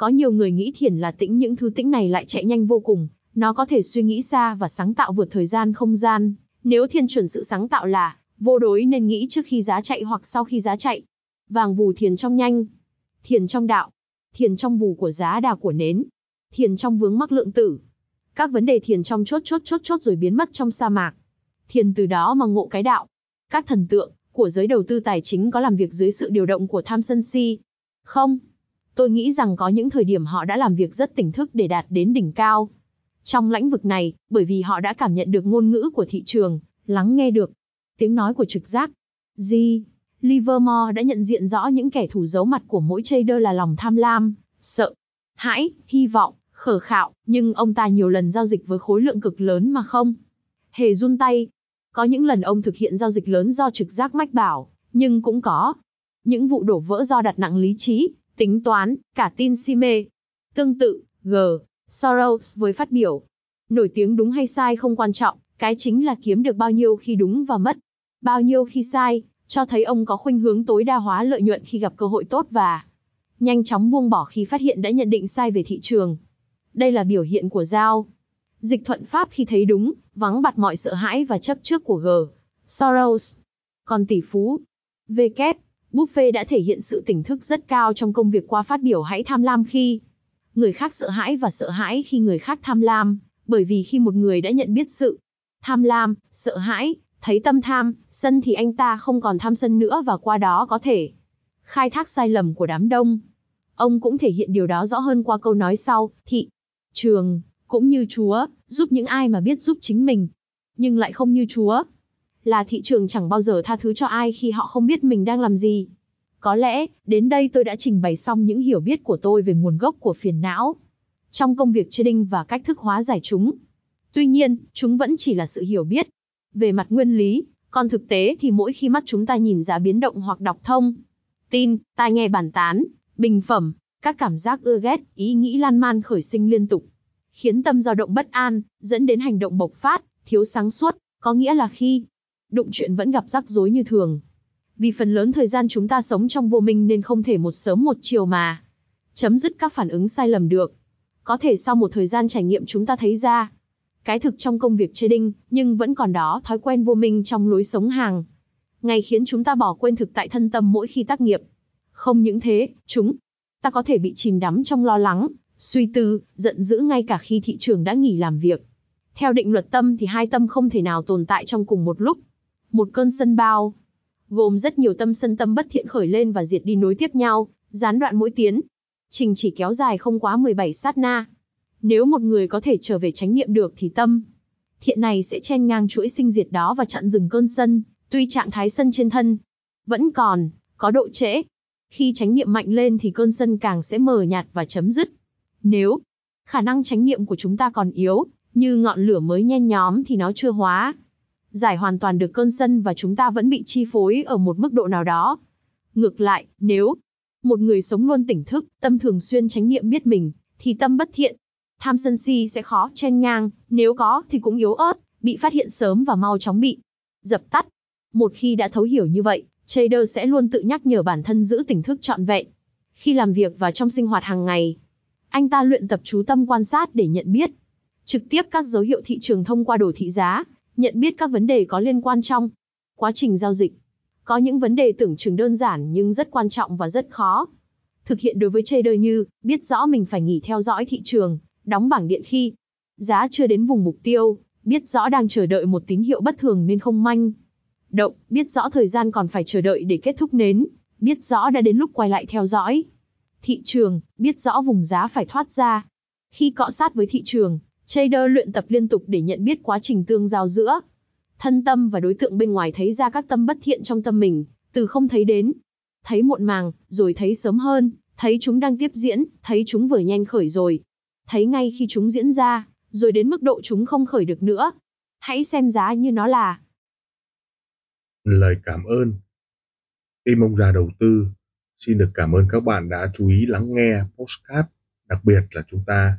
Có nhiều người nghĩ thiền là tĩnh những thứ tĩnh này lại chạy nhanh vô cùng, nó có thể suy nghĩ xa và sáng tạo vượt thời gian không gian. Nếu thiền chuẩn sự sáng tạo là vô đối nên nghĩ trước khi giá chạy hoặc sau khi giá chạy. Vàng vù thiền trong nhanh, thiền trong đạo, thiền trong vù của giá đà của nến, thiền trong vướng mắc lượng tử. Các vấn đề thiền trong chốt chốt chốt chốt rồi biến mất trong sa mạc. Thiền từ đó mà ngộ cái đạo. Các thần tượng của giới đầu tư tài chính có làm việc dưới sự điều động của tham sân si? Không. Tôi nghĩ rằng có những thời điểm họ đã làm việc rất tỉnh thức để đạt đến đỉnh cao. Trong lĩnh vực này, bởi vì họ đã cảm nhận được ngôn ngữ của thị trường, lắng nghe được tiếng nói của trực giác. G. Livermore đã nhận diện rõ những kẻ thù giấu mặt của mỗi trader là lòng tham lam, sợ, hãi, hy vọng, khờ khạo, nhưng ông ta nhiều lần giao dịch với khối lượng cực lớn mà không hề run tay. Có những lần ông thực hiện giao dịch lớn do trực giác mách bảo, nhưng cũng có những vụ đổ vỡ do đặt nặng lý trí, tính toán, cả tin si mê. Tương tự, G. Soros với phát biểu, nổi tiếng đúng hay sai không quan trọng, cái chính là kiếm được bao nhiêu khi đúng và mất, bao nhiêu khi sai, cho thấy ông có khuynh hướng tối đa hóa lợi nhuận khi gặp cơ hội tốt và nhanh chóng buông bỏ khi phát hiện đã nhận định sai về thị trường. Đây là biểu hiện của giao dịch thuận pháp khi thấy đúng, vắng bặt mọi sợ hãi và chấp trước của G. Soros. Còn tỷ phú V. Buffet đã thể hiện sự tỉnh thức rất cao trong công việc qua phát biểu hãy tham lam khi người khác sợ hãi và sợ hãi khi người khác tham lam, bởi vì khi một người đã nhận biết sự tham lam, sợ hãi, thấy tâm tham, sân thì anh ta không còn tham sân nữa và qua đó có thể khai thác sai lầm của đám đông. Ông cũng thể hiện điều đó rõ hơn qua câu nói sau, thị trường cũng như Chúa, giúp những ai mà biết giúp chính mình, nhưng lại không như Chúa. Là thị trường chẳng bao giờ tha thứ cho ai khi họ không biết mình đang làm gì. Có lẽ, đến đây tôi đã trình bày xong những hiểu biết của tôi về nguồn gốc của phiền não. Trong công việc trading và cách thức hóa giải chúng. Tuy nhiên, chúng vẫn chỉ là sự hiểu biết. Về mặt nguyên lý, còn thực tế thì mỗi khi mắt chúng ta nhìn giá biến động hoặc đọc thông, tin, tai nghe bàn tán, bình phẩm, các cảm giác ưa ghét, ý nghĩ lan man khởi sinh liên tục, khiến tâm dao động bất an, dẫn đến hành động bộc phát, thiếu sáng suốt, có nghĩa là khi đụng chuyện vẫn gặp rắc rối như thường. Vì phần lớn thời gian chúng ta sống trong vô minh nên không thể một sớm một chiều mà chấm dứt các phản ứng sai lầm được. Có thể sau một thời gian trải nghiệm chúng ta thấy ra cái thực trong công việc trading, nhưng vẫn còn đó thói quen vô minh trong lối sống hàng. Ngày khiến chúng ta bỏ quên thực tại thân tâm mỗi khi tác nghiệp. Không những thế, chúng ta có thể bị chìm đắm trong lo lắng, suy tư, giận dữ ngay cả khi thị trường đã nghỉ làm việc. Theo định luật tâm thì hai tâm không thể nào tồn tại trong cùng một lúc. Một cơn sân bao, gồm rất nhiều tâm sân tâm bất thiện khởi lên và diệt đi nối tiếp nhau, gián đoạn mỗi tiến. Trình chỉ kéo dài không quá 17 sát na. Nếu một người có thể trở về chánh niệm được thì tâm thiện này sẽ chen ngang chuỗi sinh diệt đó và chặn dừng cơn sân, tuy trạng thái sân trên thân vẫn còn, có độ trễ. Khi chánh niệm mạnh lên thì cơn sân càng sẽ mờ nhạt và chấm dứt. Nếu khả năng chánh niệm của chúng ta còn yếu, như ngọn lửa mới nhen nhóm thì nó chưa hóa. Giải hoàn toàn được cơn sân và chúng ta vẫn bị chi phối ở một mức độ nào đó. Ngược lại, nếu một người sống luôn tỉnh thức, tâm thường xuyên chánh niệm biết mình, thì tâm bất thiện, tham sân si sẽ khó chen ngang, nếu có thì cũng yếu ớt, bị phát hiện sớm và mau chóng bị dập tắt. Một khi đã thấu hiểu như vậy, trader sẽ luôn tự nhắc nhở bản thân giữ tỉnh thức trọn vẹn. Khi làm việc và trong sinh hoạt hàng ngày, anh ta luyện tập chú tâm quan sát để nhận biết trực tiếp các dấu hiệu thị trường thông qua đồ thị giá, nhận biết các vấn đề có liên quan trong quá trình giao dịch. Có những vấn đề tưởng chừng đơn giản nhưng rất quan trọng và rất khó. Thực hiện đối với trader như biết rõ mình phải nghỉ theo dõi thị trường, đóng bảng điện khi giá chưa đến vùng mục tiêu, biết rõ đang chờ đợi một tín hiệu bất thường nên không manh. Động, biết rõ thời gian còn phải chờ đợi để kết thúc nến, biết rõ đã đến lúc quay lại theo dõi. Thị trường, biết rõ vùng giá phải thoát ra. Khi cọ sát với thị trường, trader luyện tập liên tục để nhận biết quá trình tương giao giữa thân tâm và đối tượng bên ngoài thấy ra các tâm bất thiện trong tâm mình, từ không thấy đến, thấy muộn màng, rồi thấy sớm hơn, thấy chúng đang tiếp diễn, thấy chúng vừa nhanh khởi rồi. Thấy ngay khi chúng diễn ra, rồi đến mức độ chúng không khởi được nữa. Hãy xem giá như nó là lời cảm ơn. Team ông già đầu tư xin được cảm ơn các bạn đã chú ý lắng nghe postcard. Đặc biệt là chúng ta